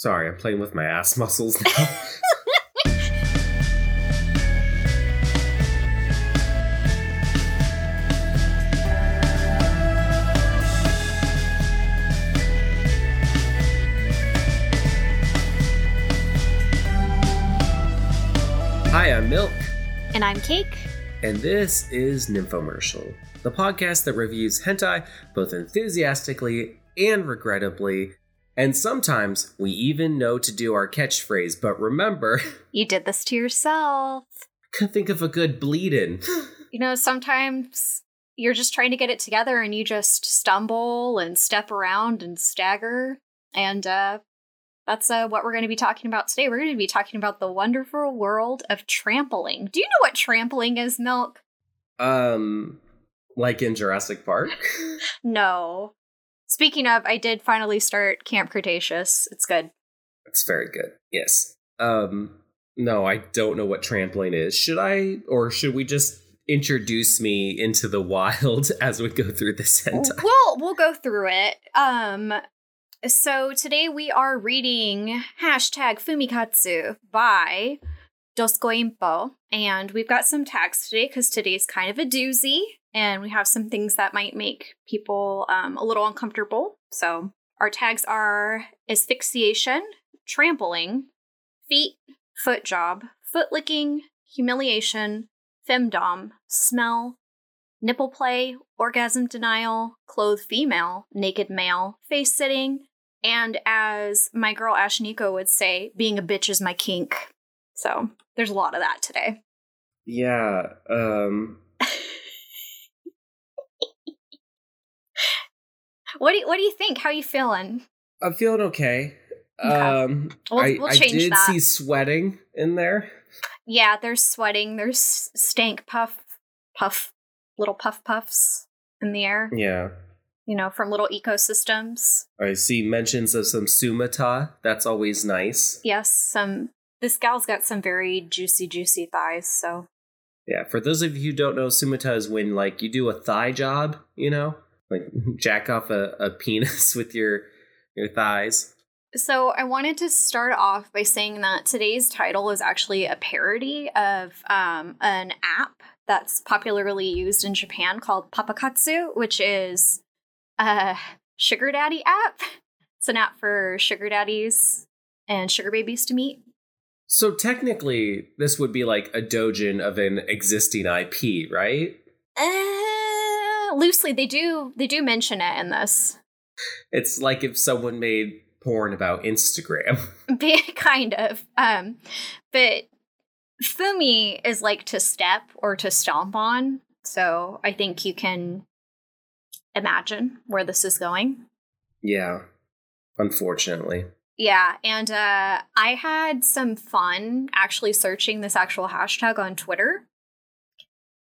Sorry, I'm playing with my ass muscles now. Hi, I'm Milk, And I'm Cake. and this is Nymphomercial, the podcast that reviews hentai both enthusiastically and regrettably. And sometimes we even know to do our catchphrase, but remember, You did this to yourself. think of a good bleed in. You know, sometimes you're just trying to get it together and you just stumble and step around and stagger. And uh, that's uh, what we're going to be talking about today. We're going to be talking about the wonderful world of trampling. Do you know what trampling is, Milk? Um, like in Jurassic Park? No. Speaking of, I did finally start Camp Cretaceous. It's good. It's very good. Yes. Um, no, I don't know what trampoline is. Should I, or should we just introduce me into the wild as we go through this hentai? We'll we'll go through it. Um so today we are reading hashtag Fumikatsu by Doskoimpo. And we've got some tags today because today's kind of a doozy. And we have some things that might make people um, a little uncomfortable. So our tags are asphyxiation, trampling, feet, foot job, foot licking, humiliation, femdom, smell, nipple play, orgasm denial, clothed female, naked male, face sitting, and as my girl Ashnikko would say, being a bitch is my kink. So there's a lot of that today. Yeah, um, What do you, what do you think? How are you feeling? I'm feeling okay. Okay. Um, We'll- I, we'll I change did that. see sweating in there. Yeah, there's sweating. There's stank puff, puff, little puff puffs in the air. Yeah. You know, from little ecosystems. I see mentions of some sumata. That's always nice. Yes, some. This gal's got some very juicy, juicy thighs. So Yeah, for those of you who don't know, sumata is when like you do a thigh job, you know, like jack off a, a penis with your your thighs. So I wanted to start off by saying that today's title is actually a parody of um, an app that's popularly used in Japan called Papakatsu, which is a sugar daddy app. It's an app for sugar daddies and sugar babies to meet. So technically, this would be like a dojin of an existing IP, right? Uh, loosely, they do they do mention it in this. It's like if someone made porn about Instagram. Kind of. Um, but Fumi is like to step or to stomp on. So I think you can imagine where this is going. yeah, unfortunately. Yeah, and uh, I had some fun actually searching this actual hashtag on Twitter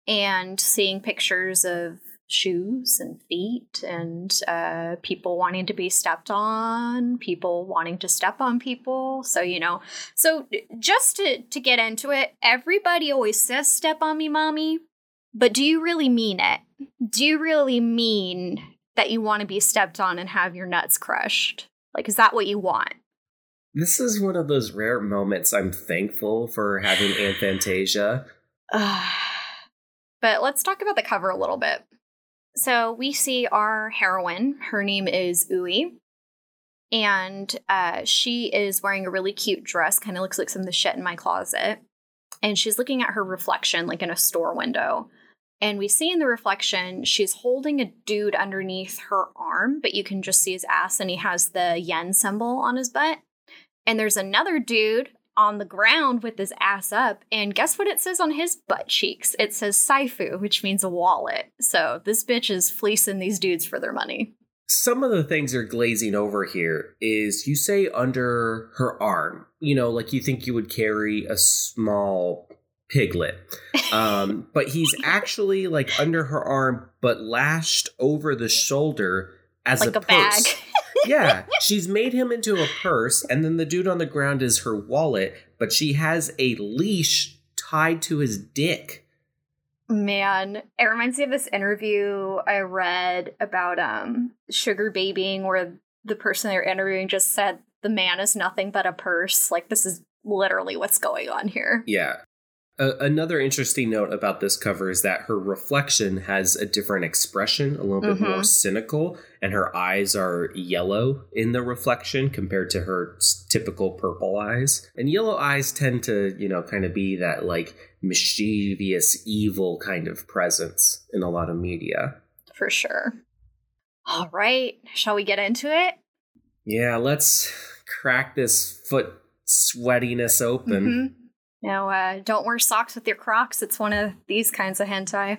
and seeing pictures of shoes and feet and uh, people wanting to be stepped on, people wanting to step on people. So, you know, so just to, to get into it, everybody always says, step on me, mommy. But do you really mean it? Do you really mean that you want to be stepped on and have your nuts crushed? Like, is that what you want? This is one of those rare moments I'm thankful for having Aphantasia. but let's talk about the cover a little bit. So we see our heroine. Her name is Ui. And uh, she is wearing a really cute dress, kind of looks like some of the shit in my closet. And she's looking at her reflection, like in a store window. And we see in the reflection, she's holding a dude underneath her arm, but you can just see his ass, and he has the yen symbol on his butt. And there's another dude on the ground with his ass up. And guess what it says on his butt cheeks? It says Saifu, which means a wallet. So this bitch is fleecing these dudes for their money. Some of the things you're glazing over here is you say under her arm, you know, like you think you would carry a small piglet. Um, but he's actually like under her arm, but lashed over the shoulder as like a, a, bag. purse. Yeah, she's made him into a purse, and then the dude on the ground is her wallet, but she has a leash tied to his dick. Man, it reminds me of this interview I read about um sugar babying where the person they're interviewing just said the man is nothing but a purse. Like this is literally what's going on here. Yeah. Uh, another interesting note about this cover is that her reflection has a different expression, a little bit Mhm. more cynical, and her eyes are yellow in the reflection compared to her typical purple eyes. And yellow eyes tend to, you know, kind of be that like mischievous, evil kind of presence in a lot of media. For sure. All right. Shall we get into it? Yeah, let's crack this foot sweatiness open. Mhm. Now, uh, don't wear socks with your Crocs. It's one of these kinds of hentai.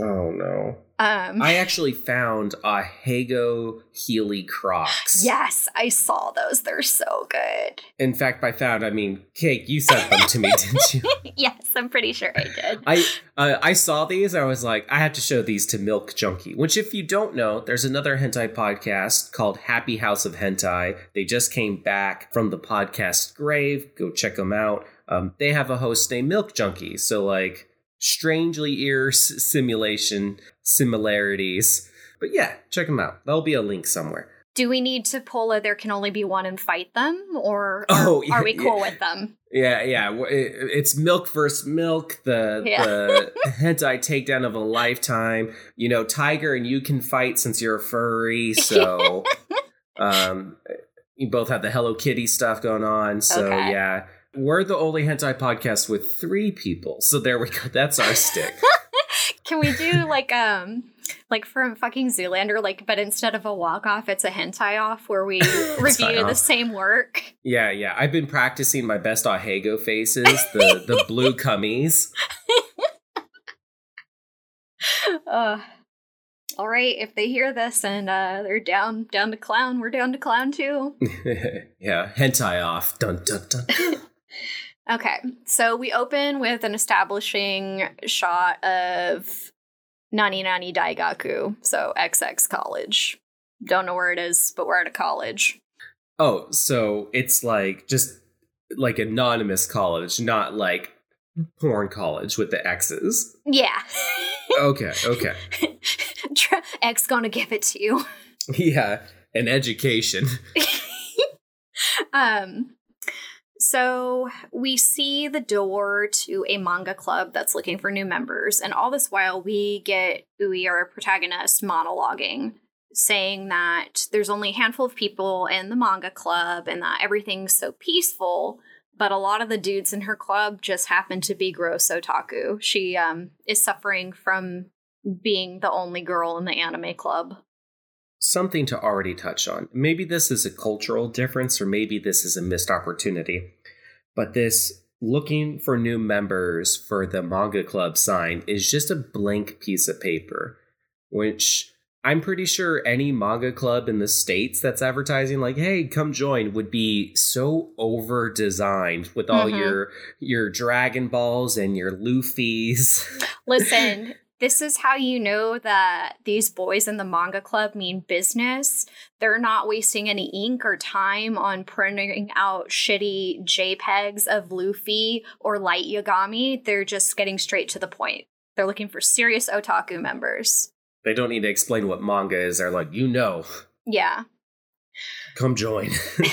Oh no. Um, I actually found a Hago Healy Crocs. yes, I saw those. They're so good. In fact, by found, I mean Cake. You sent them to me, didn't you? yes, I'm pretty sure I did. I uh, I saw these. I was like, I have to show these to Milk Junkie. Which, if you don't know, there's another hentai podcast called Happy House of Hentai. They just came back from the podcast grave. Go check them out. Um, they have a host named Milk Junkie. So like, strangely ear s- simulation similarities. But yeah, check them out. There'll be a link somewhere. Do we need to pull a there can only be one and fight them? Or are, Oh, yeah, are we cool yeah. with them? Yeah, yeah. It's milk versus milk. The Yeah. the hentai takedown of a lifetime. You know, Tiger and you can fight since you're a furry. So, um, you both have the Hello Kitty stuff going on. So Okay. yeah, we're the only hentai podcast with three people. So there we go. That's our stick. Can we do like um like from fucking Zoolander, like but instead of a walk off, it's a hentai off where we review the same work. yeah, yeah. I've been practicing my best ahegao faces, the the blue cummies. Uh, all right, if they hear this and uh, they're down down to clown, we're down to clown too. yeah, hentai off. Dun dun dun. Okay, so we open with an establishing shot of Nani Nani Daigaku, so XX college. Don't know where it is, but we're at a college. Oh, so it's like just like anonymous college, not like porn college with the X's. Yeah. Okay, okay. X gonna give it to you. Yeah, an education. um so we see the door to a manga club that's looking for new members and all this while we get Ui our protagonist monologuing saying that there's only a handful of people in the manga club and that everything's so peaceful but a lot of the dudes in her club just happen to be gross otaku she um is suffering from being the only girl in the anime club Something to already touch on. Maybe this is a cultural difference, or maybe this is a missed opportunity. But this looking for new members for the manga club sign is just a blank piece of paper, which I'm pretty sure any manga club in the States that's advertising, like, hey, come join, would be so over designed with all Mhm. your your Dragon Balls and your Luffy's. Listen, this is how you know that these boys in the manga club mean business. They're not wasting any ink or time on printing out shitty JPEGs of Luffy or Light Yagami. They're just getting straight to the point. They're looking for serious otaku members. They don't need to explain what manga is. They're like, you know, Yeah. come join.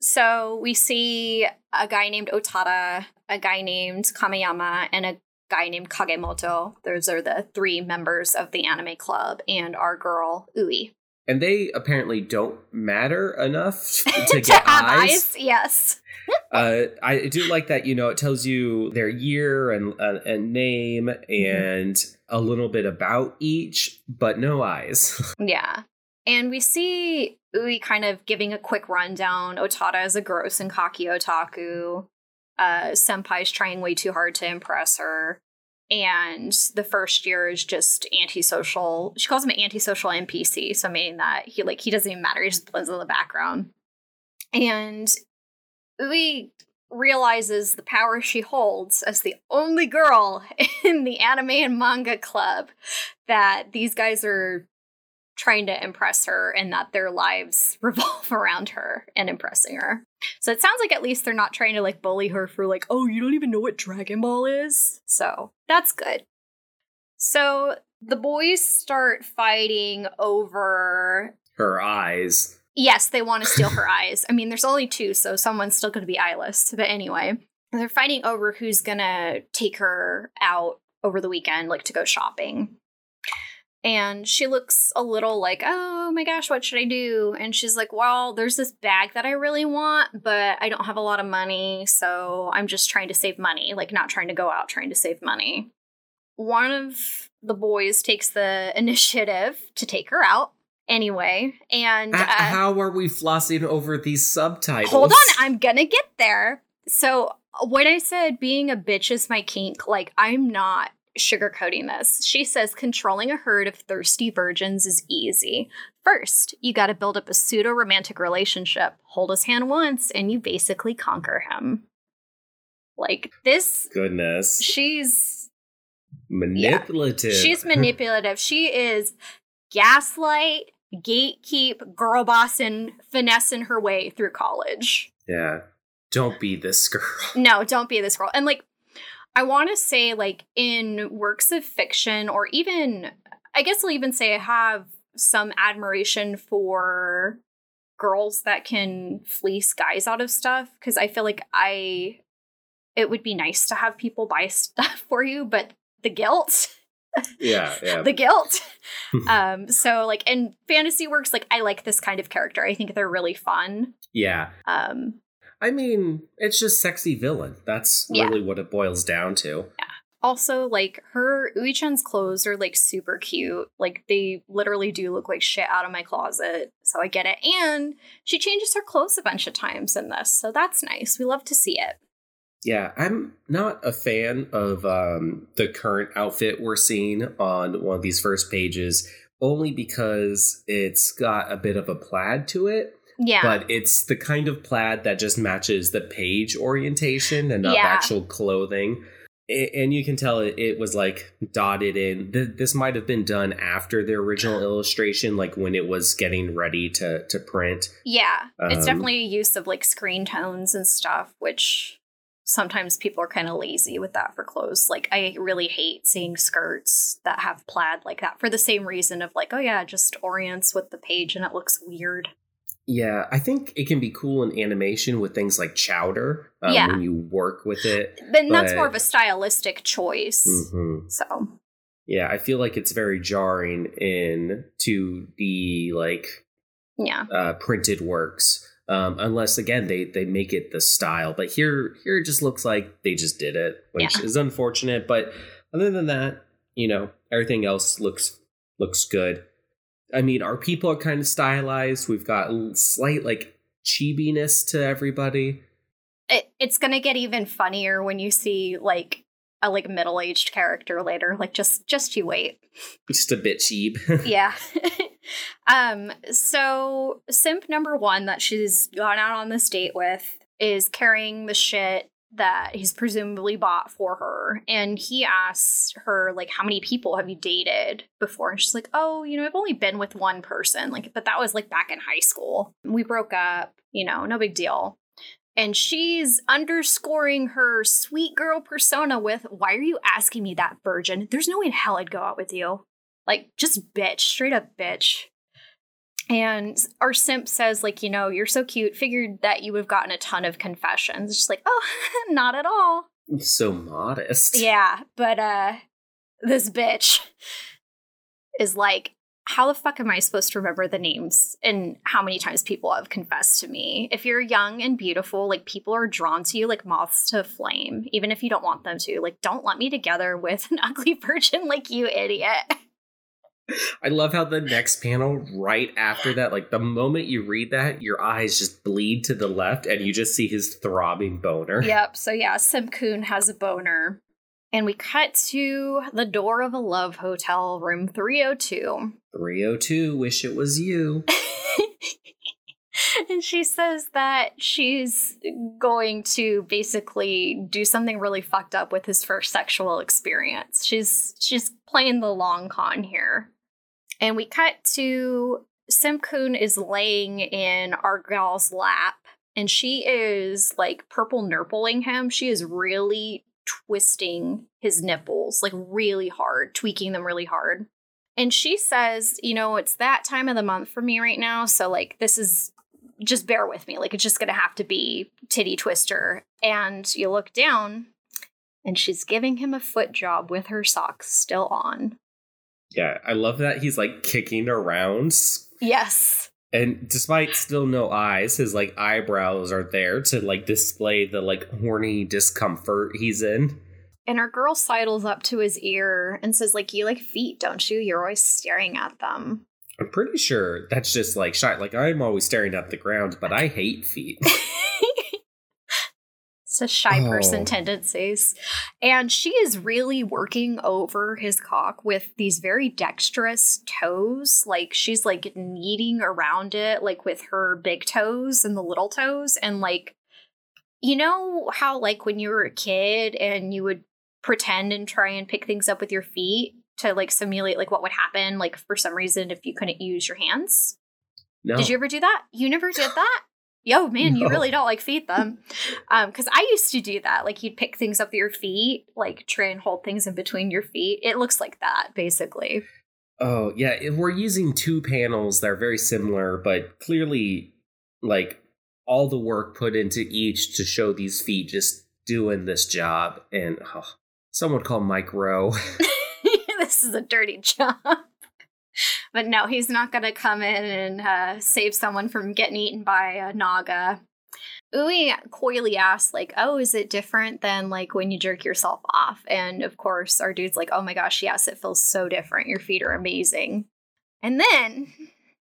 So we see a guy named Otada, a guy named Kameyama, and a guy named Kagemoto. Those are the three members of the anime club, and our girl, Ui. and they apparently don't matter enough to to get have eyes. eyes. Yes. Uh, I do like that. You know, it tells you their year and uh, and name and a little bit about each, but no eyes. Yeah. And we see Ui kind of giving a quick rundown. Otada is a gross and cocky otaku. Uh, Senpai's trying way too hard to impress her. And the first year is just antisocial. She calls him an antisocial NPC, so meaning that he like he doesn't even matter. He just blends in the background. And Ui realizes the power she holds as the only girl in the anime and manga club that these guys are trying to impress her and that their lives revolve around her and impressing her. So it sounds like at least they're not trying to like bully her for like, oh, you don't even know what Dragon Ball is. So that's good. So the boys start fighting over Her eyes. Yes, they want to steal her eyes. I mean, there's only two, so someone's still going to be eyeless. But anyway, they're fighting over who's going to take her out over the weekend, like to go shopping. And she looks a little like, oh my gosh, what should I do? And she's like, well, there's this bag that I really want, but I don't have a lot of money. So I'm just trying to save money, like not trying to go out, trying to save money. One of the boys takes the initiative to take her out anyway. And uh, how are we flossing over these subtitles? Hold on, I'm gonna get there. So when I said being a bitch is my kink, like I'm not sugarcoating this. She says controlling a herd of thirsty virgins is easy. First, you got to build up a pseudo romantic relationship. Hold his hand once, and you basically conquer him. Like this. Goodness. She's manipulative. Yeah, she's manipulative. she is gaslight, gatekeep, girl bossing, finessing her way through college. Yeah. Don't be this girl. No, don't be this girl. And like I want to say, like, in works of fiction, or even, I guess I'll even say I have some admiration for girls that can fleece guys out of stuff because I feel like I, it would be nice to have people buy stuff for you, but the guilt. Yeah, yeah. the guilt. um, so like in fantasy works, like I like this kind of character. I think they're really fun. Yeah. Um, I mean, it's just sexy villain. That's yeah. really what it boils down to. Yeah. Also, like her Ui-chan's clothes are like super cute. Like they literally do look like shit out of my closet. So I get it. And she changes her clothes a bunch of times in this. So that's nice. We love to see it. Yeah, I'm not a fan of um, the current outfit we're seeing on one of these first pages, only because it's got a bit of a plaid to it. Yeah. But it's the kind of plaid that just matches the page orientation and not yeah. actual clothing. And you can tell it, it was like dotted in. This might have been done after the original illustration, like when it was getting ready to, to print. Yeah. Um, it's definitely a use of like screen tones and stuff, which sometimes people are kind of lazy with that for clothes. Like I really hate seeing skirts that have plaid like that for the same reason of like, oh yeah, just orients with the page and it looks weird. Yeah, I think it can be cool in animation with things like chowder um, yeah. when you work with it. Then that's more of a stylistic choice. Mm-hmm. So, yeah, I feel like it's very jarring in to the like yeah uh, printed works. Um, unless again they they make it the style, but here here it just looks like they just did it, which yeah. is unfortunate. But other than that, you know, everything else looks looks good. I mean, our people are kind of stylized. We've got slight like chibiness to everybody. It, it's gonna get even funnier when you see like a like middle aged character later. Like just just you wait. Just a bit cheap. yeah. um. So simp number one that she's gone out on this date with is carrying the shit that he's presumably bought for her and he asks her like how many people have you dated before? And she's like oh you know i've only been with one person like but that was like back in high school. We broke up you know no big deal. And she's underscoring her sweet girl persona with why are you asking me that virgin? There's no way in hell i'd go out with you. Like just bitch straight up bitch and our simp says, like, you know, you're so cute. Figured that you would have gotten a ton of confessions. Just like, oh, not at all. So modest. Yeah, but uh this bitch is like, how the fuck am I supposed to remember the names and how many times people have confessed to me? If you're young and beautiful, like people are drawn to you like moths to flame, even if you don't want them to. Like, don't let me together with an ugly virgin like you, idiot. I love how the next panel, right after that, like the moment you read that, your eyes just bleed to the left and you just see his throbbing boner. Yep. So, yeah, Simkun has a boner. And we cut to the door of a love hotel, room 302. 302, wish it was you. and she says that she's going to basically do something really fucked up with his first sexual experience. She's she's playing the long con here. And we cut to Simcoon is laying in Argyle's lap and she is like purple nurpling him. She is really twisting his nipples like really hard, tweaking them really hard. And she says, you know, it's that time of the month for me right now. So, like, this is just bear with me. Like, it's just going to have to be titty twister. And you look down, and she's giving him a foot job with her socks still on. Yeah, I love that he's like kicking around. Yes. And despite still no eyes, his like eyebrows are there to like display the like horny discomfort he's in. And our girl sidles up to his ear and says, like, you like feet, don't you? You're always staring at them. I'm pretty sure that's just like shy. Like I'm always staring at the ground, but I hate feet. it's a shy Oh. person tendencies. And she is really working over his cock with these very dexterous toes. Like she's like kneading around it, like with her big toes and the little toes. And like, you know how like when you were a kid and you would pretend and try and pick things up with your feet to like simulate like what would happen like for some reason if you couldn't use your hands? No. Did you ever do that? You never did that? Yo, man, you really don't like feed them. Um, because I used to do that. Like you'd pick things up with your feet, like try and hold things in between your feet. It looks like that, basically. Oh, yeah. If we're using two panels that are very similar, but clearly, like, all the work put into each to show these feet just doing this job. And oh, someone call Mike Rowe. this is a dirty job. But no, he's not going to come in and uh, save someone from getting eaten by a naga. Ui coyly asks, like, oh, is it different than like when you jerk yourself off? And of course, our dude's like, oh my gosh, yes, it feels so different. Your feet are amazing. And then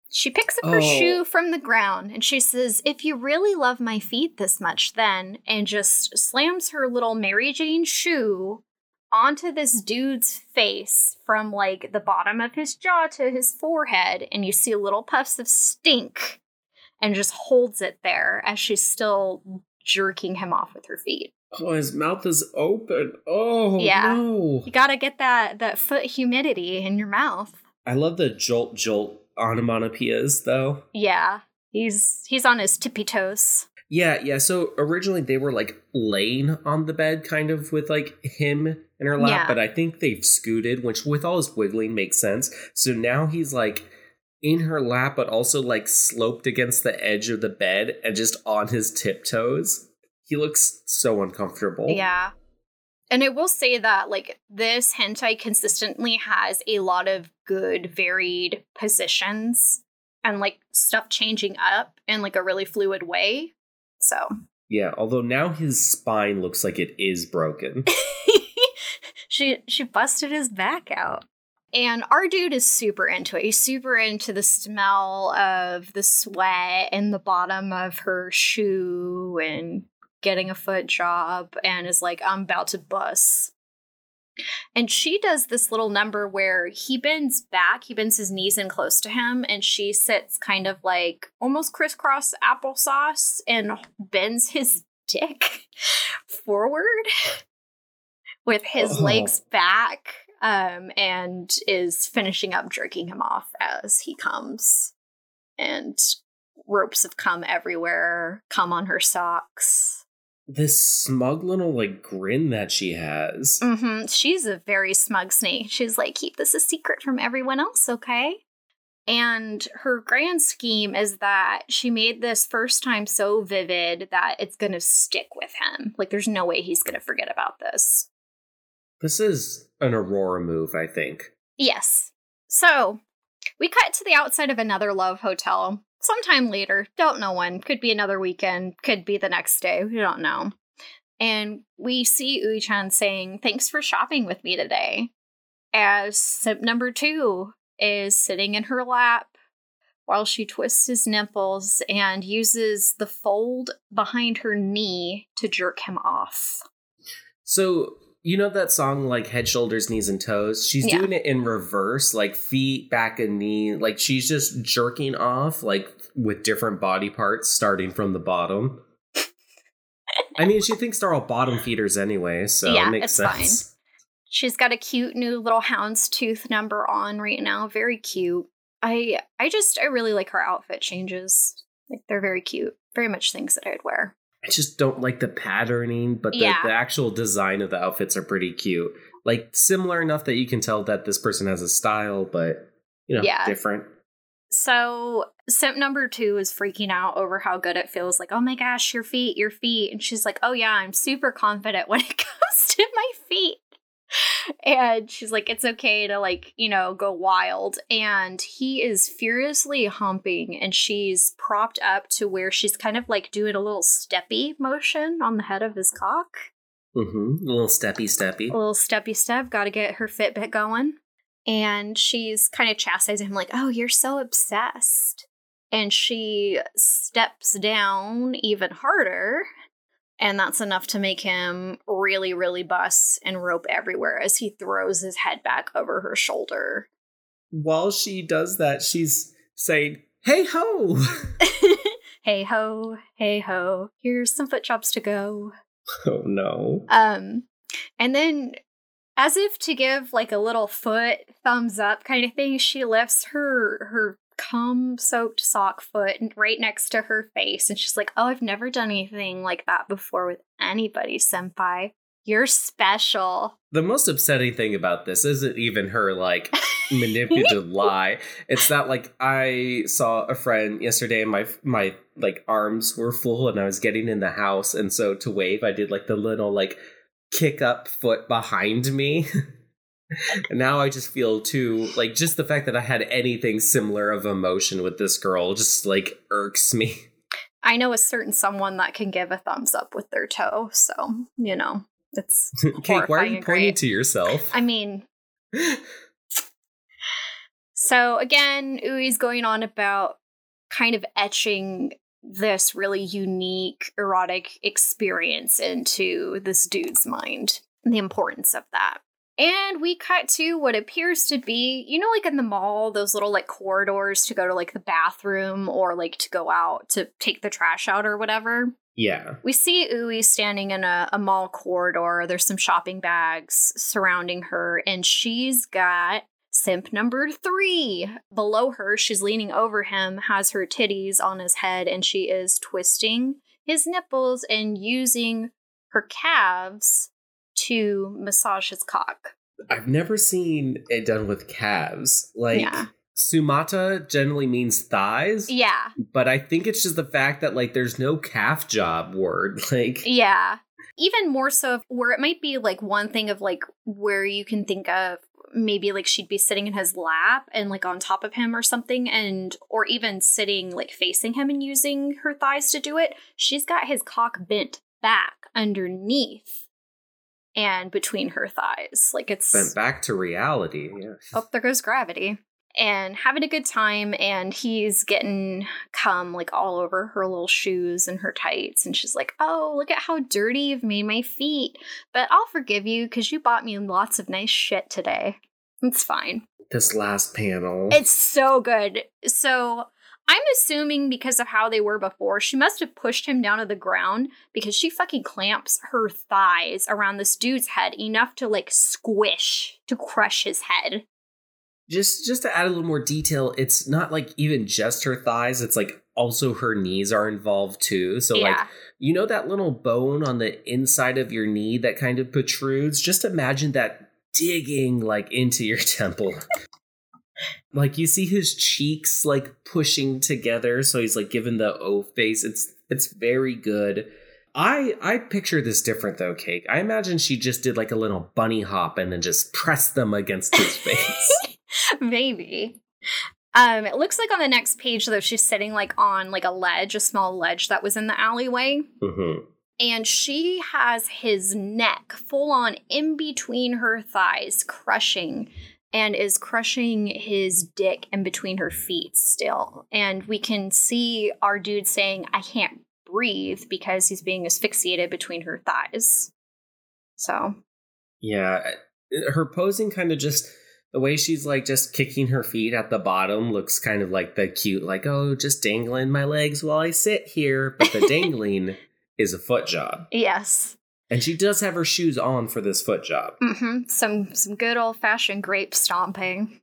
she picks up her Oh. shoe from the ground and she says, if you really love my feet this much, then, and just slams her little Mary Jane shoe onto this dude's face from like the bottom of his jaw to his forehead, and you see little puffs of stink, and just holds it there as she's still jerking him off with her feet. Oh, his mouth is open. Oh, Yeah. no. You gotta get that that foot humidity in your mouth. I love the jolt jolt onomatopoeias, though. Yeah, he's he's on his tippy toes. Yeah, yeah. So originally they were like laying on the bed, kind of with like him in her lap, Yeah. but I think they've scooted, which with all his wiggling makes sense. So now he's like in her lap, but also like sloped against the edge of the bed and just on his tiptoes. He looks so uncomfortable. Yeah. And I will say that like this hentai consistently has a lot of good varied positions and like stuff changing up in like a really fluid way. So Yeah, although now his spine looks like it is broken. she she busted his back out. And our dude is super into it. He's super into the smell of the sweat in the bottom of her shoe and getting a foot job and is like, I'm about to bust. And she does this little number where he bends back, he bends his knees in close to him, and she sits kind of like almost crisscross applesauce and bends his dick forward with his Oh. legs back um, and is finishing up jerking him off as he comes. And ropes have come everywhere, come on her socks. This smug little like grin that she has. Mm-hmm. She's a very smug snake. She's like, keep this a secret from everyone else, okay? And her grand scheme is that she made this first time so vivid that it's going to stick with him. Like, there's no way he's going to forget about this. This is an Aurora move, I think. Yes. So we cut to the outside of another love hotel sometime later. Don't know when. Could be another weekend. Could be the next day. We don't know. And we see Ui-chan saying, Thanks for shopping with me today. As simp number two is sitting in her lap while she twists his nipples and uses the fold behind her knee to jerk him off. So you know that song like head, shoulders, knees, and toes? She's Yeah. doing it in reverse, like feet, back, and knee. Like she's just jerking off, like with different body parts, starting from the bottom. I mean, she thinks they're all bottom feeders anyway, so Yeah, it makes it's sense. She's got a cute new little houndstooth number on right now. Very cute. I I just I really like her outfit changes. Like they're very cute. Very much things that I'd wear. I just don't like the patterning, but the, Yeah. the actual design of the outfits are pretty cute. Like similar enough that you can tell that this person has a style, but you know, Yeah. different. So simp number two is freaking out over how good it feels. Like, oh my gosh, your feet, your feet. And she's like, oh yeah, I'm super confident when it comes to my feet. And she's like, it's okay to like, you know, go wild. And he is furiously humping and she's propped up to where she's kind of like doing a little steppy motion on the head of his cock. Mm-hmm. A little steppy steppy. A little steppy step, gotta get her Fitbit going. And she's kind of chastising him, like, oh, you're so obsessed. And she steps down even harder. And that's enough to make him really, really bust and rope everywhere as he throws his head back over her shoulder. While she does that, she's saying, "Hey ho!" hey ho, hey ho, here's some foot jobs to go. oh no. Um, and then, as if to give like a little foot thumbs up kind of thing, she lifts her her cum soaked sock foot right next to her face, and she's like, "Oh, I've never done anything like that before with anybody, senpai. You're special." The most upsetting thing about this isn't even her like manipulative lie. It's that like I saw a friend yesterday and my my like arms were full and I was getting in the house and so to wave I did like the little like kick up foot behind me. and now I just feel too like just the fact that I had anything similar of emotion with this girl just like irks me. I know a certain someone that can give a thumbs up with their toe, so you know it's. Kate, why are you pointing to yourself? I mean, So again, Ui's going on about kind of etching this really unique erotic experience into this dude's mind, and the importance of that. And we cut to what appears to be, you know, like in the mall, those little like corridors to go to like the bathroom or like to go out to take the trash out or whatever. yeah. We see Ui standing in a, a mall corridor. There's some shopping bags surrounding her, and she's got simp number three. Below her, she's leaning over him, has her titties on his head, and she is twisting his nipples and using her calves to massage his cock. I've never seen it done with calves. Like Yeah. sumata generally means thighs, Yeah, but I think it's just the fact that like there's no calf job word. Like yeah. Even more so, where it might be like one thing of like where you can think of maybe like she'd be sitting in his lap and like on top of him or something, and or even sitting like facing him and using her thighs to do it. She's got his cock bent back underneath and between her thighs. Like it's bent back to reality. Yeah. oh, there goes gravity. And having a good time, and he's getting cum like all over her little shoes and her tights. And she's like, Oh, look at how dirty you've made my feet. But I'll forgive you because you bought me lots of nice shit today. It's fine. This last panel. It's so good. So I'm assuming because of how they were before, she must have pushed him down to the ground because she fucking clamps her thighs around this dude's head enough to like squish to crush his head. just just to add a little more detail, it's not like even just her thighs, it's like also her knees are involved too. So like you know that little bone on the inside of your knee that kind of protrudes? Just imagine that digging like into your temple. Like you see his cheeks like pushing together, so he's like given the O face. It's it's very good. I I picture this different though, Cake. I imagine she just did like a little bunny hop and then just pressed them against his face. Maybe. Um, it looks like on the next page though, she's sitting like on like a ledge, a small ledge that was in the alleyway. hmm And she has his neck full on in between her thighs, crushing, and is crushing his dick in between her feet still. And we can see our dude saying, I can't breathe because he's being asphyxiated between her thighs. So, Yeah, her posing kind of just the way she's like just kicking her feet at the bottom looks kind of like the cute, like oh, just dangling my legs while I sit here. But the dangling is a foot job, yes. And she does have her shoes on for this foot job. Mm-hmm. Some some good old fashioned grape stomping.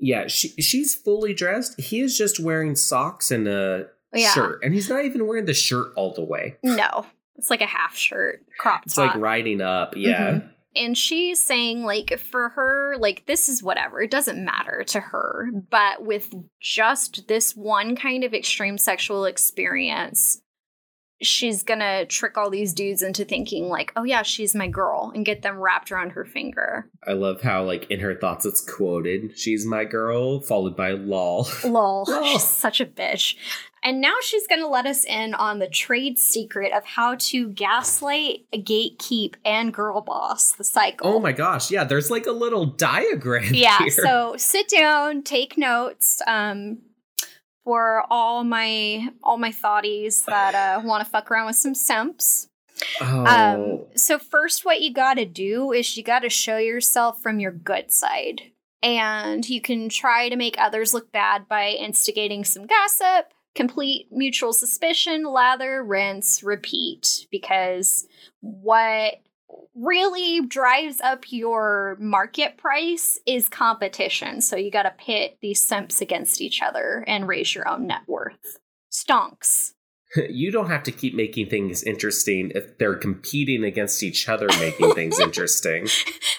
Yeah, she she's fully dressed. He is just wearing socks and a Yeah. shirt, and he's not even wearing the shirt all the way. No, it's like a half shirt, crop It's like riding up. Yeah. Mhm. And she's saying, like, for her, like, this is whatever. It doesn't matter to her. But with just this one kind of extreme sexual experience, she's gonna trick all these dudes into thinking like oh yeah she's my girl and get them wrapped around her finger. I love how like in her thoughts it's quoted she's my girl followed by lol. Lol. She's such a bitch. And now she's gonna let us in on the trade secret of how to gaslight gatekeep and girl boss the cycle. Oh my gosh yeah there's like a little diagram yeah here. so sit down take notes um for all my all my thoughties that uh, want to fuck around with some simps. Oh. Um, so first, what you got to do is you got to show yourself from your good side, and you can try to make others look bad by instigating some gossip, complete mutual suspicion, lather, rinse, repeat. Because what really drives up your market price is competition. So you got to pit these simps against each other and raise your own net worth. Stonks. You don't have to keep making things interesting if they're competing against each other, making things interesting.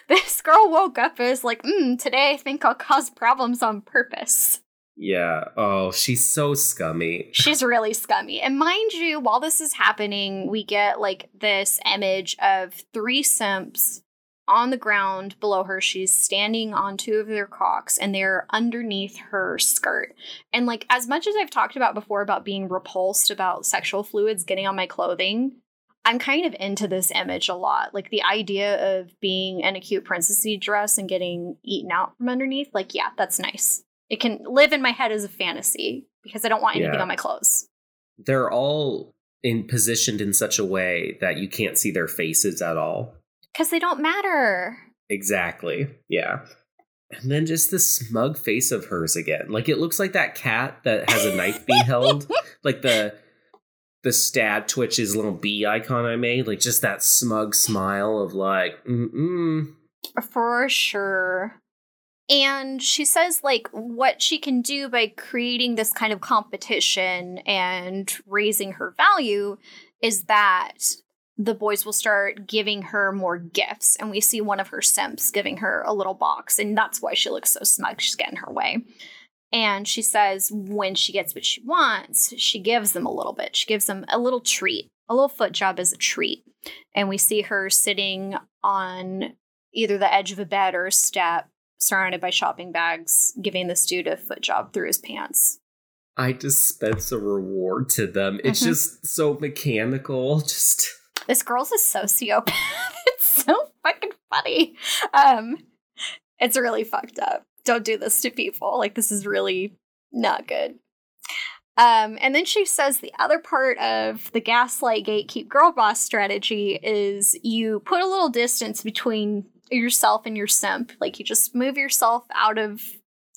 this girl woke up and was like, mm, today I think I'll cause problems on purpose. Yeah. Oh, she's so scummy. She's really scummy. And mind you, while this is happening, we get like this image of three simps on the ground below her. She's standing on two of their cocks and they're underneath her skirt. And like, as much as I've talked about before about being repulsed about sexual fluids getting on my clothing, I'm kind of into this image a lot. Like the idea of being in a cute princessy dress and getting eaten out from underneath. Like, yeah, that's nice. It can live in my head as a fantasy because I don't want anything yeah. on my clothes. They're all in positioned in such a way that you can't see their faces at all. Because they don't matter. Exactly. Yeah. And then just the smug face of hers again. Like it looks like that cat that has a knife being held. Like the the stab twitches little bee icon I made. Like just that smug smile of like, mm mm. For sure. And she says, like, what she can do by creating this kind of competition and raising her value is that the boys will start giving her more gifts. And we see one of her simps giving her a little box. And that's why she looks so smug. She's getting her way. And she says, when she gets what she wants, she gives them a little bit. She gives them a little treat. A little foot job as a treat. And we see her sitting on either the edge of a bed or a step surrounded by shopping bags, giving this dude a foot job through his pants. I dispense a reward to them. It's mm-hmm. just so mechanical. Just this girl's a sociopath. it's so fucking funny. Um, it's really fucked up. Don't do this to people. Like this is really not good. Um, and then she says the other part of the gaslight gatekeep girl boss strategy is you put a little distance between yourself and your simp. Like you just move yourself out of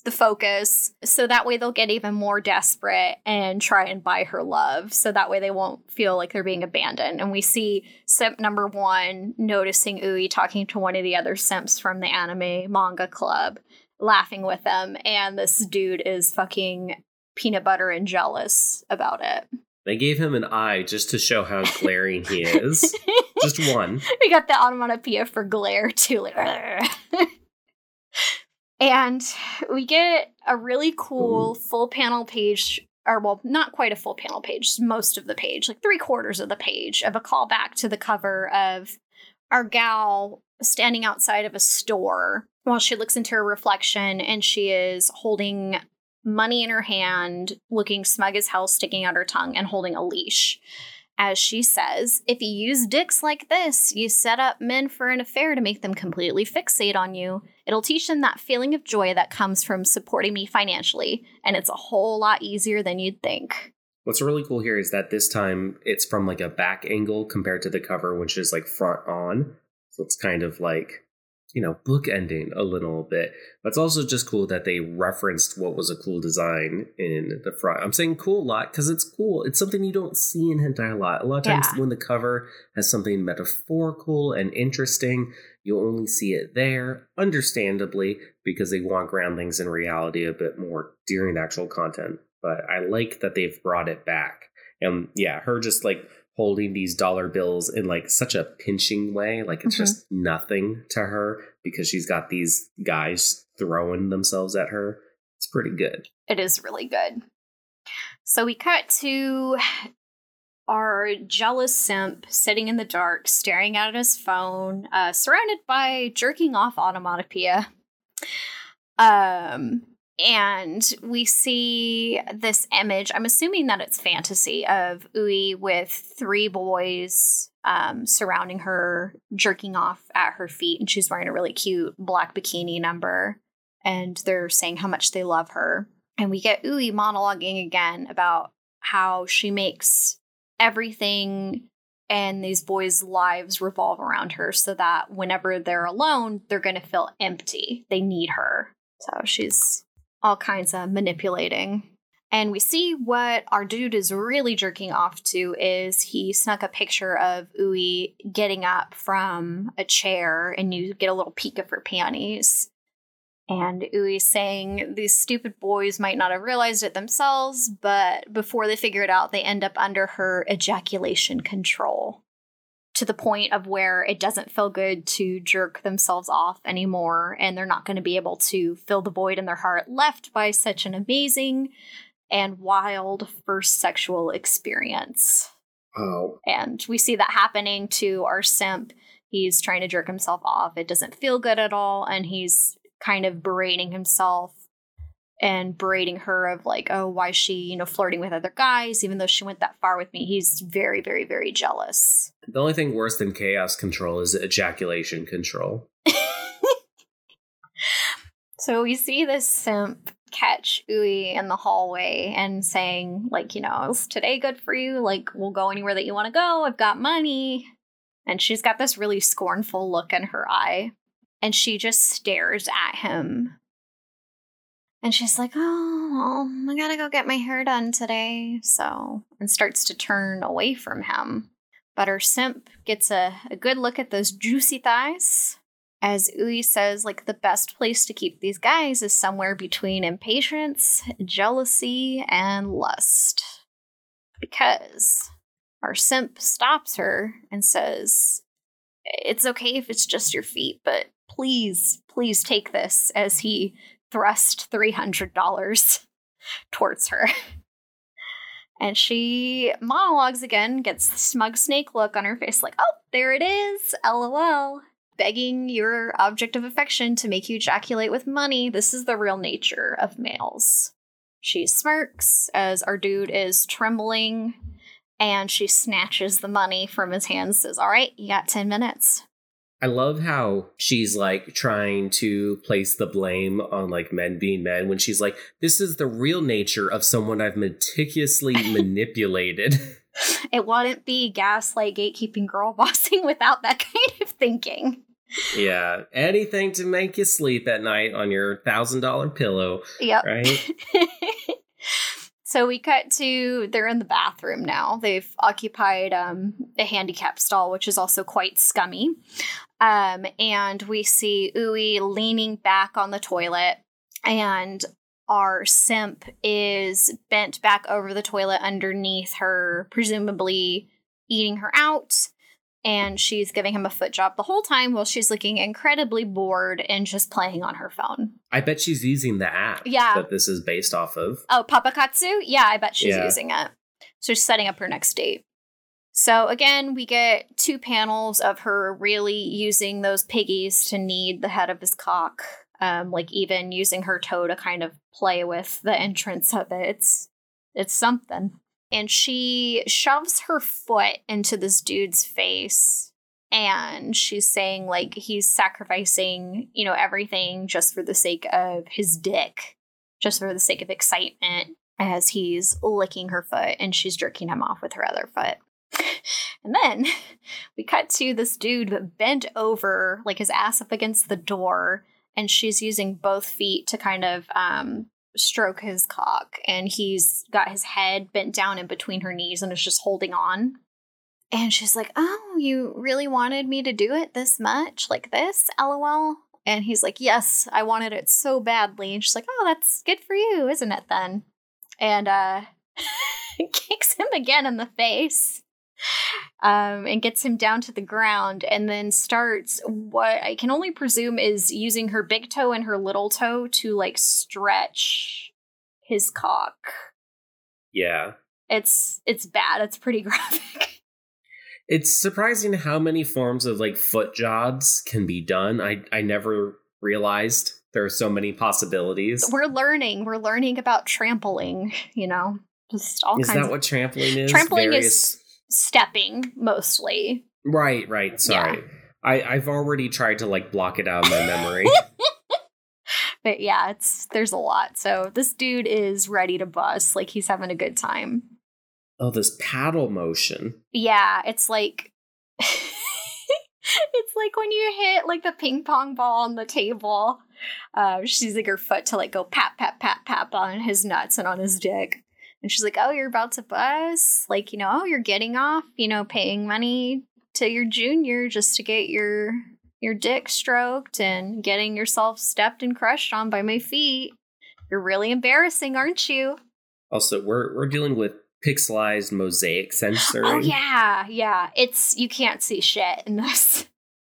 the focus so that way they'll get even more desperate and try and buy her love. So that way they won't feel like they're being abandoned. And we see simp number one noticing Ui talking to one of the other simps from the anime manga club laughing with them. And this dude is fucking peanut butter and jealous about it they gave him an eye just to show how glaring he is. just one. We got the onomatopoeia for glare too. and we get a really cool Ooh. full panel page, or well, not quite a full panel page, most of the page, like three quarters of the page of a callback to the cover of our gal standing outside of a store while she looks into her reflection and she is holding money in her hand, looking smug as hell, sticking out her tongue, and holding a leash. As she says, if you use dicks like this, you set up men for an affair to make them completely fixate on you. It'll teach them that feeling of joy that comes from supporting me financially, and it's a whole lot easier than you'd think. What's really cool here is that this time it's from like a back angle compared to the cover, which is like front on. So it's kind of like you know, bookending a little bit. But it's also just cool that they referenced what was a cool design in the front. I'm saying cool a lot because it's cool. It's something you don't see in hentai a lot. A lot of times yeah. when the cover has something metaphorical and interesting, you'll only see it there, understandably, because they want ground things in reality a bit more during the actual content. But I like that they've brought it back. And yeah, her just like holding these dollar bills in like such a pinching way. Like it's mm-hmm. just nothing to her because she's got these guys throwing themselves at her. It's pretty good. It is really good. So we cut to our jealous simp sitting in the dark, staring at his phone, uh, surrounded by jerking off automatopoeia. Um, and we see this image. I'm assuming that it's fantasy of Ui with three boys um, surrounding her, jerking off at her feet, and she's wearing a really cute black bikini number. And they're saying how much they love her. And we get Ui monologuing again about how she makes everything and these boys' lives revolve around her so that whenever they're alone, they're going to feel empty. They need her. So she's all kinds of manipulating. And we see what our dude is really jerking off to is he snuck a picture of Ui getting up from a chair and you get a little peek of her panties. And Ui saying these stupid boys might not have realized it themselves, but before they figure it out, they end up under her ejaculation control to the point of where it doesn't feel good to jerk themselves off anymore, and they're not going to be able to fill the void in their heart left by such an amazing and wild first sexual experience. Oh. And we see that happening to our simp. He's trying to jerk himself off. It doesn't feel good at all, and he's kind of berating himself and berating her of like, oh, why is she, you know, flirting with other guys, even though she went that far with me. He's very, very, very jealous. The only thing worse than chaos control is ejaculation control. so we see this simp catch Ui in the hallway and saying, like, you know, is today good for you? Like, we'll go anywhere that you want to go. I've got money. And she's got this really scornful look in her eye and she just stares at him. And she's like, Oh, I gotta go get my hair done today. So, and starts to turn away from him. But her simp gets a, a good look at those juicy thighs. As Ui says, like, the best place to keep these guys is somewhere between impatience, jealousy, and lust. Because our simp stops her and says, It's okay if it's just your feet, but please, please take this as he thrust $300 towards her. And she monologues again, gets the smug snake look on her face, like, oh, there it is, lol. Begging your object of affection to make you ejaculate with money. This is the real nature of males. She smirks as our dude is trembling and she snatches the money from his hands, says, All right, you got 10 minutes. I love how she's like trying to place the blame on like men being men when she's like, this is the real nature of someone I've meticulously manipulated. It wouldn't be gaslight gatekeeping girl bossing without that kind of thinking. Yeah, anything to make you sleep at night on your thousand dollar pillow. Yep. Right. So we cut to they're in the bathroom now. They've occupied um, a handicap stall, which is also quite scummy. Um, and we see Ui leaning back on the toilet, and our simp is bent back over the toilet underneath her, presumably eating her out and she's giving him a foot job the whole time while she's looking incredibly bored and just playing on her phone. I bet she's using the app yeah. that this is based off of. Oh, Papakatsu? Yeah, I bet she's yeah. using it. So she's setting up her next date. So again, we get two panels of her really using those piggies to knead the head of his cock. Um, like even using her toe to kind of play with the entrance of it. It's it's something and she shoves her foot into this dude's face and she's saying like he's sacrificing you know everything just for the sake of his dick just for the sake of excitement as he's licking her foot and she's jerking him off with her other foot. And then we cut to this dude bent over like his ass up against the door and she's using both feet to kind of um stroke his cock and he's got his head bent down in between her knees and is just holding on. And she's like, Oh, you really wanted me to do it this much? Like this? LOL. And he's like, Yes, I wanted it so badly. And she's like, Oh, that's good for you, isn't it then? And uh kicks him again in the face. Um, and gets him down to the ground and then starts what I can only presume is using her big toe and her little toe to like stretch his cock. Yeah. It's it's bad. It's pretty graphic. It's surprising how many forms of like foot jobs can be done. I I never realized there are so many possibilities. We're learning. We're learning about trampling, you know. Just all is kinds that of what trampling is? trampling Various... is stepping mostly. Right, right. Sorry. I, I've already tried to like block it out of my memory. But yeah, it's there's a lot. So this dude is ready to bust. Like he's having a good time. oh, this paddle motion. Yeah, it's like it's like when you hit like the ping pong ball on the table. Uh, she's like her foot to like go pat pat pat pat on his nuts and on his dick. And she's like, "Oh, you're about to bust? Like, you know, oh, you're getting off, you know, paying money to your junior just to get your your dick stroked and getting yourself stepped and crushed on by my feet. You're really embarrassing, aren't you?" Also, we're we're dealing with pixelized mosaic oh, censoring. Oh yeah, yeah. It's you can't see shit in this.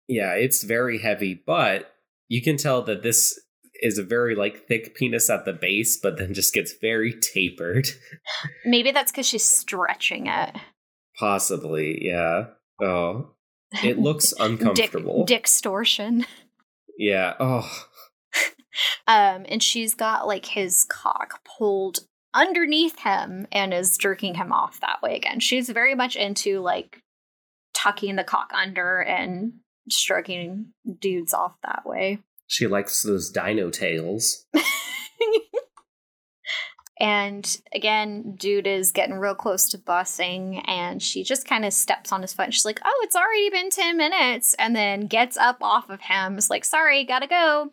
Yeah, it's very heavy, but you can tell that this is a very like thick penis at the base, but then just gets very tapered. Maybe that's because she's stretching it. Possibly, yeah. Oh, it looks uncomfortable. Dick, extortion. Yeah. Oh, Um, and she's got like his cock pulled underneath him and is jerking him off that way again. She's very much into like tucking the cock under and stroking dudes off that way. She likes those dino tails. and again, dude is getting real close to busing, and she just kind of steps on his foot. And she's like, "Oh, it's already been ten minutes," and then gets up off of him. Is like, "Sorry, gotta go."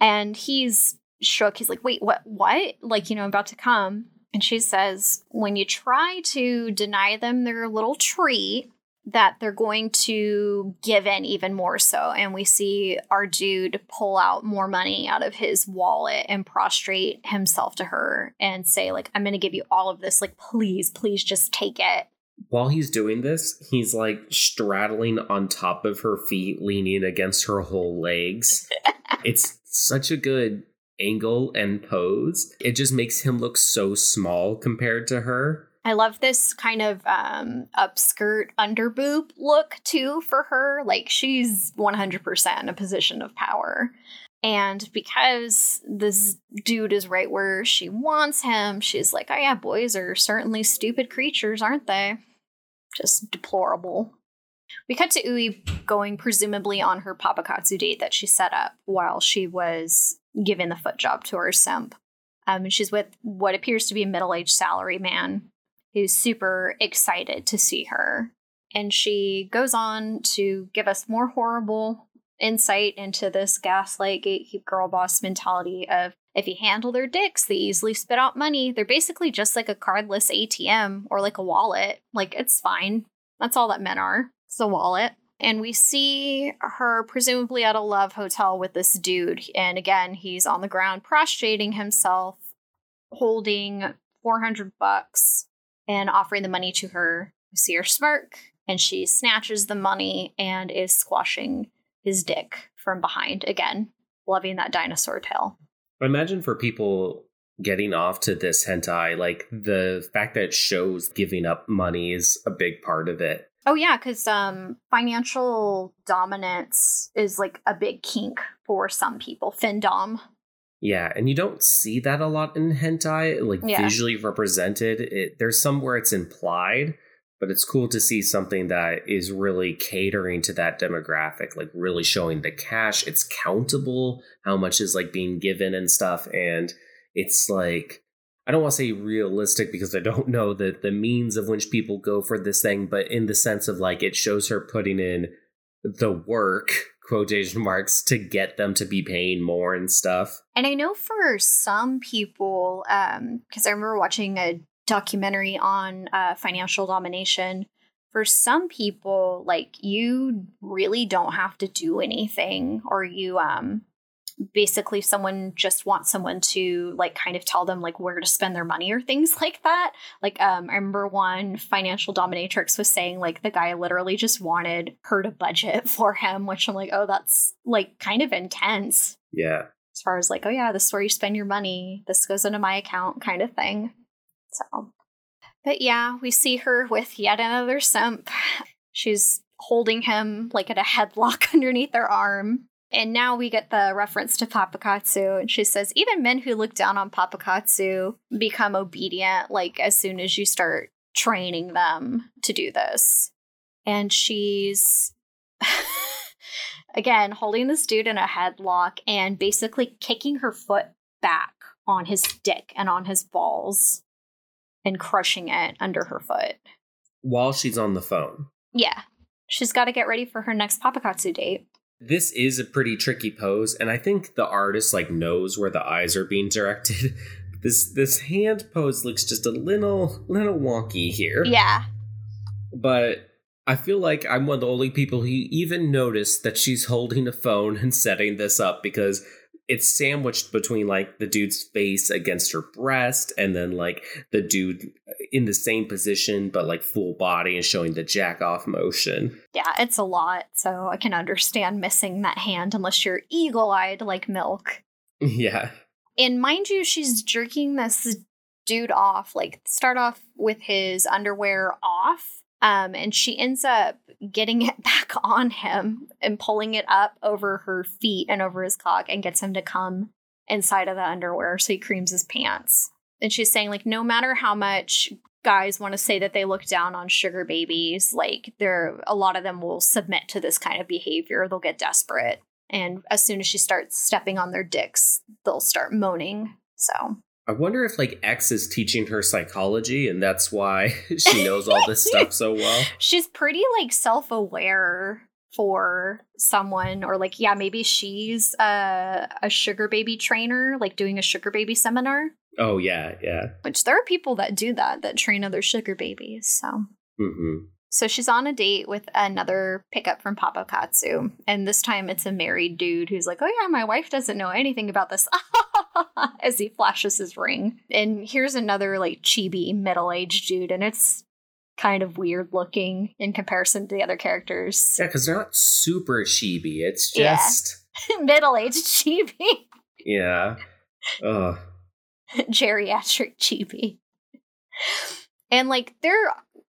And he's shook. He's like, "Wait, what? What? Like, you know, I'm about to come." And she says, "When you try to deny them their little treat." That they're going to give in even more so. And we see our dude pull out more money out of his wallet and prostrate himself to her and say, like, I'm gonna give you all of this. Like, please, please just take it. While he's doing this, he's like straddling on top of her feet, leaning against her whole legs. it's such a good angle and pose. It just makes him look so small compared to her. I love this kind of um upskirt underboob look too for her. Like she's 100% in a position of power. And because this dude is right where she wants him, she's like, oh yeah, boys are certainly stupid creatures, aren't they? Just deplorable. We cut to Ui going presumably on her papakatsu date that she set up while she was giving the foot job to her simp. Um, she's with what appears to be a middle aged salary man who's super excited to see her. And she goes on to give us more horrible insight into this gaslight gatekeep girl boss mentality of if you handle their dicks, they easily spit out money. They're basically just like a cardless ATM or like a wallet. Like it's fine. That's all that men are. It's a wallet. And we see her presumably at a love hotel with this dude. And again, he's on the ground prostrating himself, holding 400 bucks and offering the money to her. We see her smirk, and she snatches the money and is squashing his dick from behind again, loving that dinosaur tail. Imagine for people getting off to this hentai, like the fact that it shows giving up money is a big part of it. Oh yeah, because um, financial dominance is like a big kink for some people. Findom. Yeah, and you don't see that a lot in hentai, like Yeah. visually represented. It, there's some where it's implied, but it's cool to see something that is really catering to that demographic, like really showing the cash. It's countable, how much is like being given and stuff, and it's like I don't want to say realistic because I don't know the the means of which people go for this thing, but in the sense of like it shows her putting in the work quotation marks to get them to be paying more and stuff. And I know for some people, um, because I remember watching a documentary on uh, financial domination. For some people, like you really don't have to do anything, or you um basically someone just wants someone to like kind of tell them like where to spend their money or things like that. Like um I remember one financial dominatrix was saying like the guy literally just wanted her to budget for him, which I'm like, "Oh, that's like kind of intense." Yeah. As far as like, "Oh yeah, this is where you spend your money. This goes into my account," kind of thing. So but yeah, we see her with yet another simp. She's holding him like at a headlock underneath her arm. And now we get the reference to Papakatsu, and she says, even men who look down on Papakatsu become obedient, like as soon as you start training them to do this. And she's, again, holding this dude in a headlock and basically kicking her foot back on his dick and on his balls and crushing it under her foot. While she's on the phone. Yeah. She's got to get ready for her next Papakatsu date. This is a pretty tricky pose, and I think the artist like knows where the eyes are being directed. this this hand pose looks just a little little wonky here. Yeah. But I feel like I'm one of the only people who even noticed that she's holding a phone and setting this up because it's sandwiched between like the dude's face against her breast and then like the dude in the same position but like full body and showing the jack off motion. Yeah, it's a lot. So I can understand missing that hand unless you're eagle eyed like milk. Yeah. And mind you, she's jerking this dude off, like start off with his underwear off um, and she ends up getting it back on him and pulling it up over her feet and over his cock and gets him to come inside of the underwear so he creams his pants. And she's saying, like, no matter how much guys want to say that they look down on sugar babies, like, there a lot of them will submit to this kind of behavior. They'll get desperate. And as soon as she starts stepping on their dicks, they'll start moaning. So I wonder if like X is teaching her psychology and that's why she knows all this stuff so well. She's pretty like self-aware for someone or like yeah, maybe she's a a sugar baby trainer like doing a sugar baby seminar. Oh yeah, yeah. Which there are people that do that that train other sugar babies, so. hmm So she's on a date with another pickup from Papakatsu, and this time it's a married dude who's like, "Oh yeah, my wife doesn't know anything about this." as he flashes his ring. And here's another like chibi middle-aged dude, and it's kind of weird looking in comparison to the other characters. Yeah, because they're not super chibi. It's just yeah. middle-aged chibi. Yeah. Ugh. Geriatric chibi. And like they're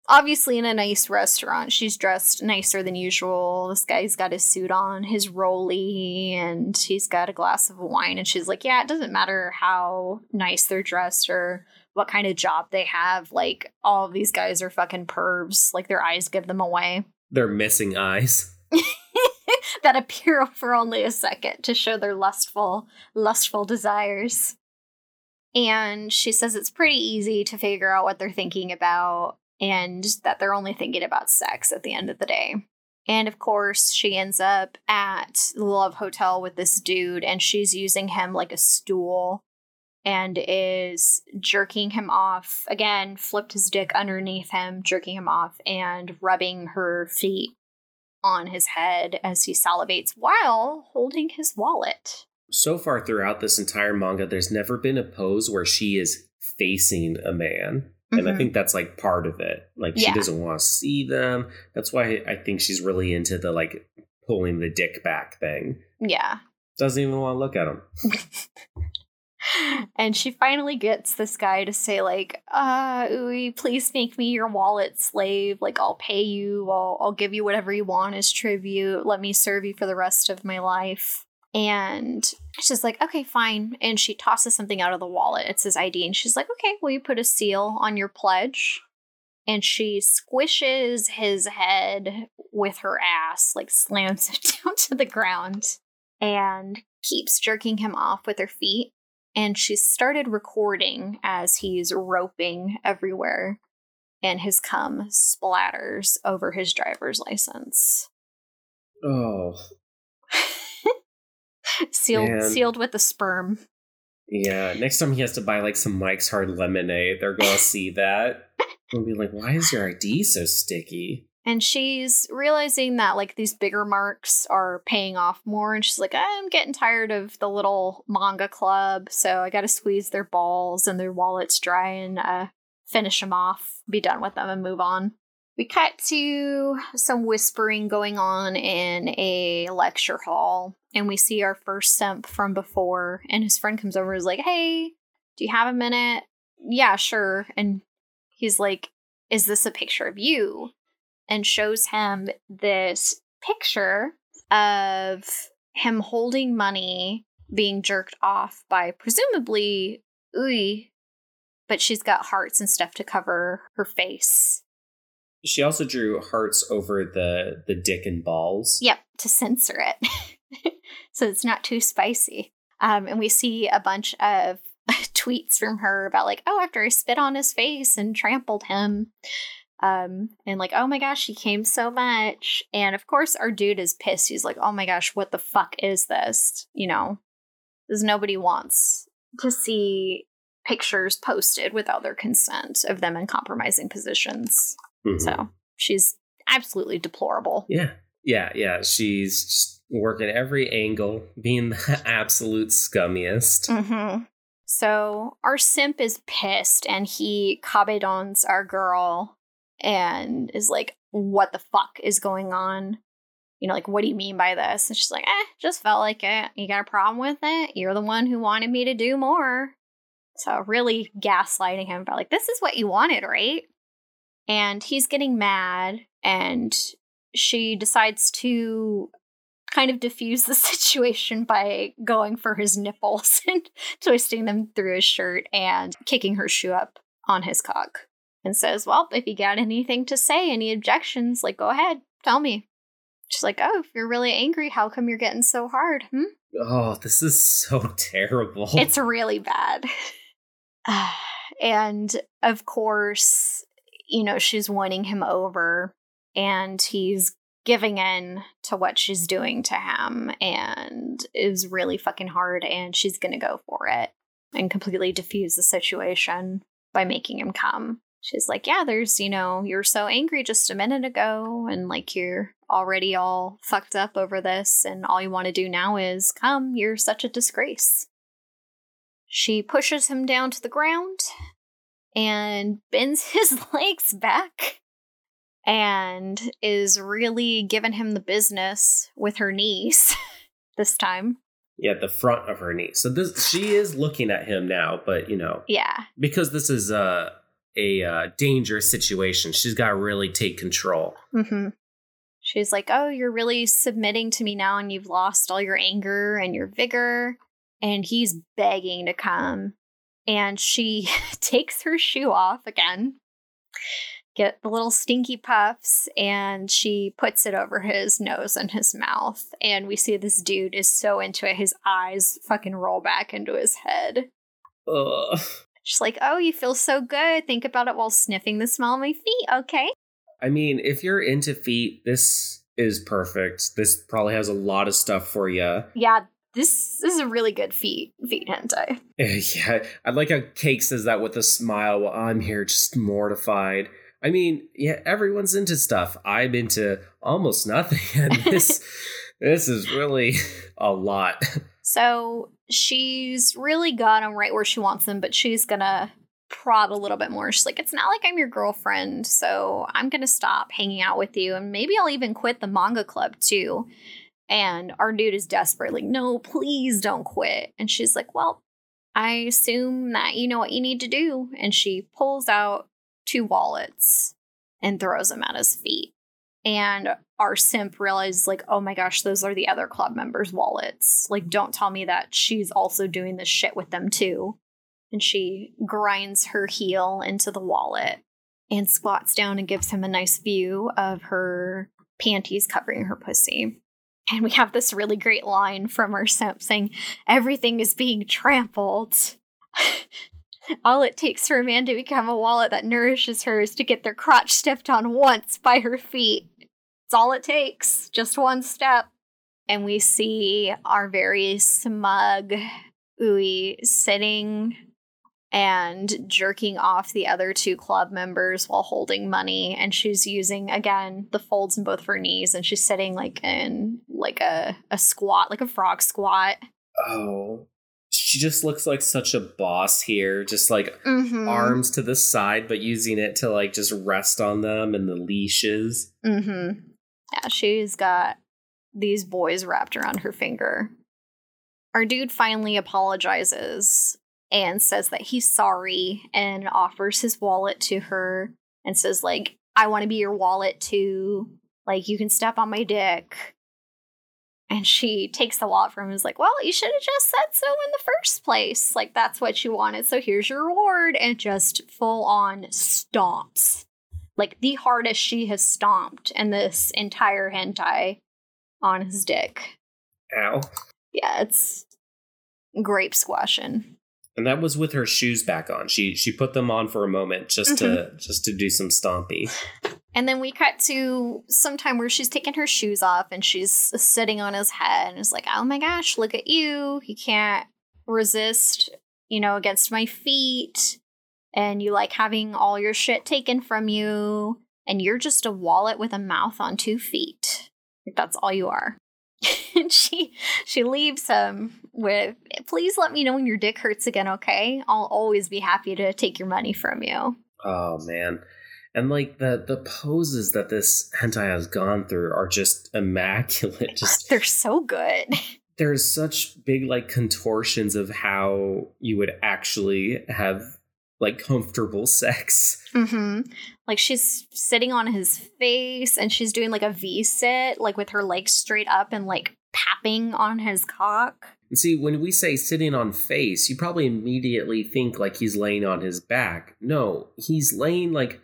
obviously in a nice restaurant. She's dressed nicer than usual. This guy's got his suit on, his rolly, and he's got a glass of wine. And she's like, Yeah, it doesn't matter how nice they're dressed or what kind of job they have. Like, all these guys are fucking pervs. Like, their eyes give them away. They're missing eyes. that appear for only a second to show their lustful, lustful desires. And she says it's pretty easy to figure out what they're thinking about and that they're only thinking about sex at the end of the day. And of course, she ends up at the Love Hotel with this dude, and she's using him like a stool and is jerking him off. Again, flipped his dick underneath him, jerking him off, and rubbing her feet on his head as he salivates while holding his wallet. So far throughout this entire manga, there's never been a pose where she is facing a man. And mm-hmm. I think that's like part of it. Like she doesn't want to see them. That's why I think she's really into the like pulling the dick back thing. Yeah. Doesn't even want to look at him. and she finally gets this guy to say like uh Ui, please make me your wallet slave like i'll pay you I'll, I'll give you whatever you want as tribute let me serve you for the rest of my life and she's like, okay, fine. And she tosses something out of the wallet. It says ID. And she's like, okay, will you put a seal on your pledge? And she squishes his head with her ass, like slams it down to the ground, and keeps jerking him off with her feet. And she started recording as he's roping everywhere, and his cum splatters over his driver's license. Oh, sealed Man. sealed with the sperm. Yeah, next time he has to buy like some Mike's Hard Lemonade, they're gonna see that and be like, "Why is your ID so sticky?" And she's realizing that like these bigger marks are paying off more. And she's like, I'm getting tired of the little manga club. So I got to squeeze their balls and their wallets dry and uh, finish them off, be done with them, and move on. We cut to some whispering going on in a lecture hall. And we see our first simp from before. And his friend comes over and is like, Hey, do you have a minute? Yeah, sure. And he's like, Is this a picture of you? and shows him this picture of him holding money being jerked off by presumably Ui, but she's got hearts and stuff to cover her face. She also drew hearts over the the dick and balls. Yep, to censor it. so it's not too spicy. Um, and we see a bunch of tweets from her about like, oh, after I spit on his face and trampled him, um, and like, oh my gosh, he came so much. And of course, our dude is pissed. He's like, oh my gosh, what the fuck is this? You know, because nobody wants to see pictures posted without their consent of them in compromising positions. Mm-hmm. So she's absolutely deplorable. Yeah. Yeah. Yeah. She's working every angle, being the absolute scummiest. Mm-hmm. So our simp is pissed and he kabedons our girl and is like, what the fuck is going on? You know, like, what do you mean by this? And she's like, eh, just felt like it. You got a problem with it? You're the one who wanted me to do more. So, really gaslighting him about, like, this is what you wanted, right? And he's getting mad, and she decides to kind of diffuse the situation by going for his nipples and twisting them through his shirt and kicking her shoe up on his cock and says, Well, if you got anything to say, any objections, like, go ahead, tell me. She's like, Oh, if you're really angry, how come you're getting so hard? Hmm? Oh, this is so terrible. It's really bad. and of course, you know, she's winning him over and he's giving in to what she's doing to him and is really fucking hard and she's gonna go for it and completely diffuse the situation by making him come she's like, Yeah, there's, you know, you were so angry just a minute ago, and like you're already all fucked up over this, and all you want to do now is come, you're such a disgrace. She pushes him down to the ground and bends his legs back and is really giving him the business with her knees this time. Yeah, the front of her knee. So this she is looking at him now, but you know, yeah, because this is uh a uh, dangerous situation. She's got to really take control. Mm-hmm. She's like, Oh, you're really submitting to me now, and you've lost all your anger and your vigor. And he's begging to come. And she takes her shoe off again, get the little stinky puffs, and she puts it over his nose and his mouth. And we see this dude is so into it, his eyes fucking roll back into his head. Ugh. She's like, oh, you feel so good. Think about it while sniffing the smell of my feet, okay? I mean, if you're into feet, this is perfect. This probably has a lot of stuff for you. Yeah, this, this is a really good feet feet hentai. Eh, yeah, I like how Cake says that with a smile while I'm here just mortified. I mean, yeah, everyone's into stuff. I'm into almost nothing, and this this is really a lot. So she's really got him right where she wants him, but she's gonna prod a little bit more. She's like, it's not like I'm your girlfriend, so I'm gonna stop hanging out with you, and maybe I'll even quit the manga club too. And our dude is desperate, like, no, please don't quit. And she's like, well, I assume that you know what you need to do. And she pulls out two wallets and throws them at his feet. And our simp realizes like oh my gosh those are the other club members wallets like don't tell me that she's also doing this shit with them too and she grinds her heel into the wallet and squats down and gives him a nice view of her panties covering her pussy and we have this really great line from simp saying everything is being trampled all it takes for a man to become a wallet that nourishes her is to get their crotch stepped on once by her feet it's all it takes, just one step. And we see our very smug Ui sitting and jerking off the other two club members while holding money and she's using again the folds in both of her knees and she's sitting like in like a, a squat like a frog squat Oh. She just looks like such a boss here, just like mm-hmm. arms to the side, but using it to like just rest on them and the leashes. Mm-hmm. Yeah, she's got these boys wrapped around her finger. Our dude finally apologizes and says that he's sorry and offers his wallet to her and says, like, I want to be your wallet too. Like, you can step on my dick. And she takes the wallet from him and is like, Well, you should have just said so in the first place. Like, that's what you wanted. So here's your reward. And just full on stomps. Like, the hardest she has stomped in this entire hentai on his dick. Ow. Yeah, it's grape squashing. And that was with her shoes back on. She she put them on for a moment just to mm-hmm. just to do some stompy. And then we cut to some time where she's taking her shoes off and she's sitting on his head and is like, oh my gosh, look at you. You can't resist, you know, against my feet. And you like having all your shit taken from you. And you're just a wallet with a mouth on two feet. Like, that's all you are. and she she leaves him with please let me know when your dick hurts again okay i'll always be happy to take your money from you Oh man. And like the the poses that this hentai has gone through are just immaculate. Just they're so good there's such big like contortions of how you would actually have like comfortable sex. hmm Like she's sitting on his face and she's doing like a V sit, like with her legs straight up and like papping on his cock. And see, when we say sitting on face, you probably immediately think like he's laying on his back. No, he's laying like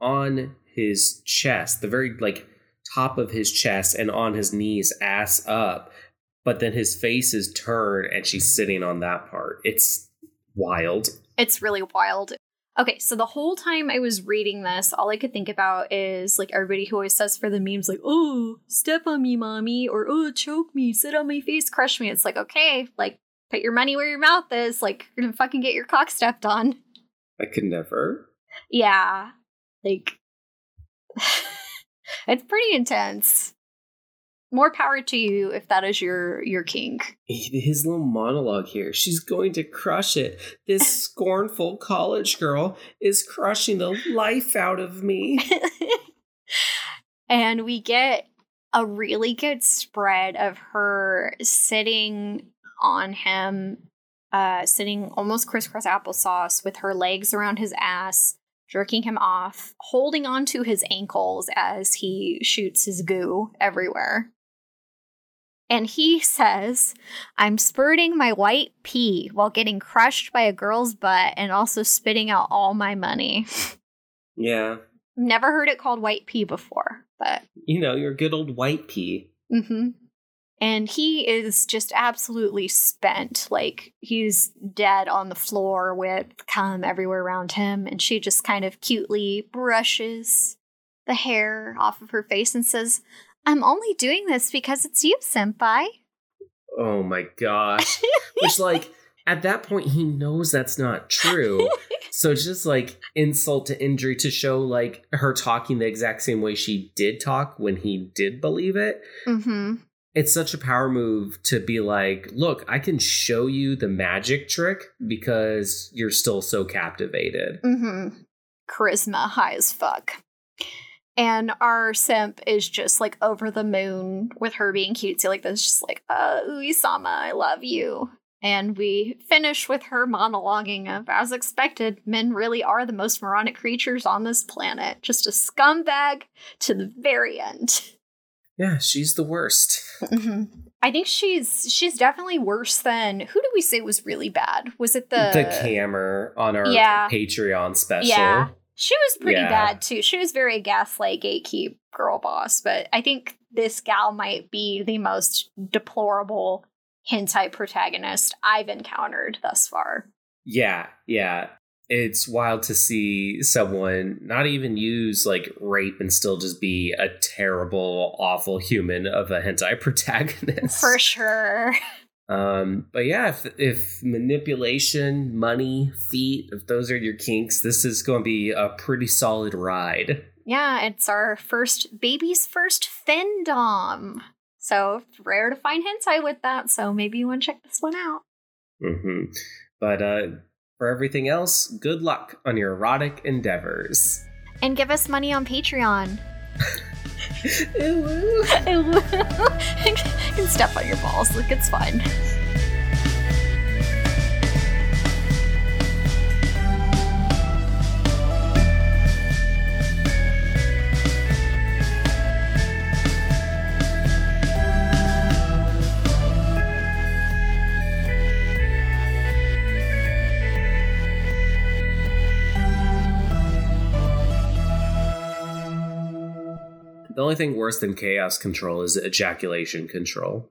on his chest, the very like top of his chest and on his knees, ass up. But then his face is turned and she's sitting on that part. It's wild. It's really wild. Okay, so the whole time I was reading this, all I could think about is like everybody who always says for the memes, like, oh, step on me, mommy, or oh, choke me, sit on my face, crush me. It's like, okay, like, put your money where your mouth is. Like, you're gonna fucking get your cock stepped on. I could never. Yeah. Like, it's pretty intense. More power to you if that is your your kink. his little monologue here. She's going to crush it. This scornful college girl is crushing the life out of me. and we get a really good spread of her sitting on him, uh, sitting almost crisscross applesauce with her legs around his ass, jerking him off, holding onto his ankles as he shoots his goo everywhere. And he says, I'm spurting my white pee while getting crushed by a girl's butt and also spitting out all my money. Yeah. Never heard it called white pee before, but You know, your good old white pee. hmm And he is just absolutely spent. Like he's dead on the floor with cum everywhere around him. And she just kind of cutely brushes the hair off of her face and says, I'm only doing this because it's you, Senpai. Oh my gosh. Which, like, at that point, he knows that's not true. So it's just like insult to injury to show like her talking the exact same way she did talk when he did believe it. mm-hmm. It's such a power move to be like, look, I can show you the magic trick because you're still so captivated. Mm-hmm. Charisma high as fuck. And our simp is just like over the moon with her being cutesy like this, just like, uh, Uisama, I love you. And we finish with her monologuing of, as expected, men really are the most moronic creatures on this planet. Just a scumbag to the very end. Yeah, she's the worst. hmm I think she's she's definitely worse than who did we say was really bad? Was it the the camera on our Yeah. Patreon special. Yeah. She was pretty Yeah. bad too. She was very gaslight gatekeep girl boss, but I think this gal might be the most deplorable hentai protagonist I've encountered thus far. Yeah, yeah. It's wild to see someone not even use like rape and still just be a terrible, awful human of a hentai protagonist. For sure. Um, but yeah, if, if manipulation, money, feet, if those are your kinks, this is going to be a pretty solid ride. Yeah, it's our first baby's first findom. So it's rare to find hentai with that. So maybe you want to check this one out. Mm-hmm. But uh, for everything else, good luck on your erotic endeavors. And give us money on Patreon. you can step on your balls. Look, it's fun. Only thing worse than chaos control is ejaculation control.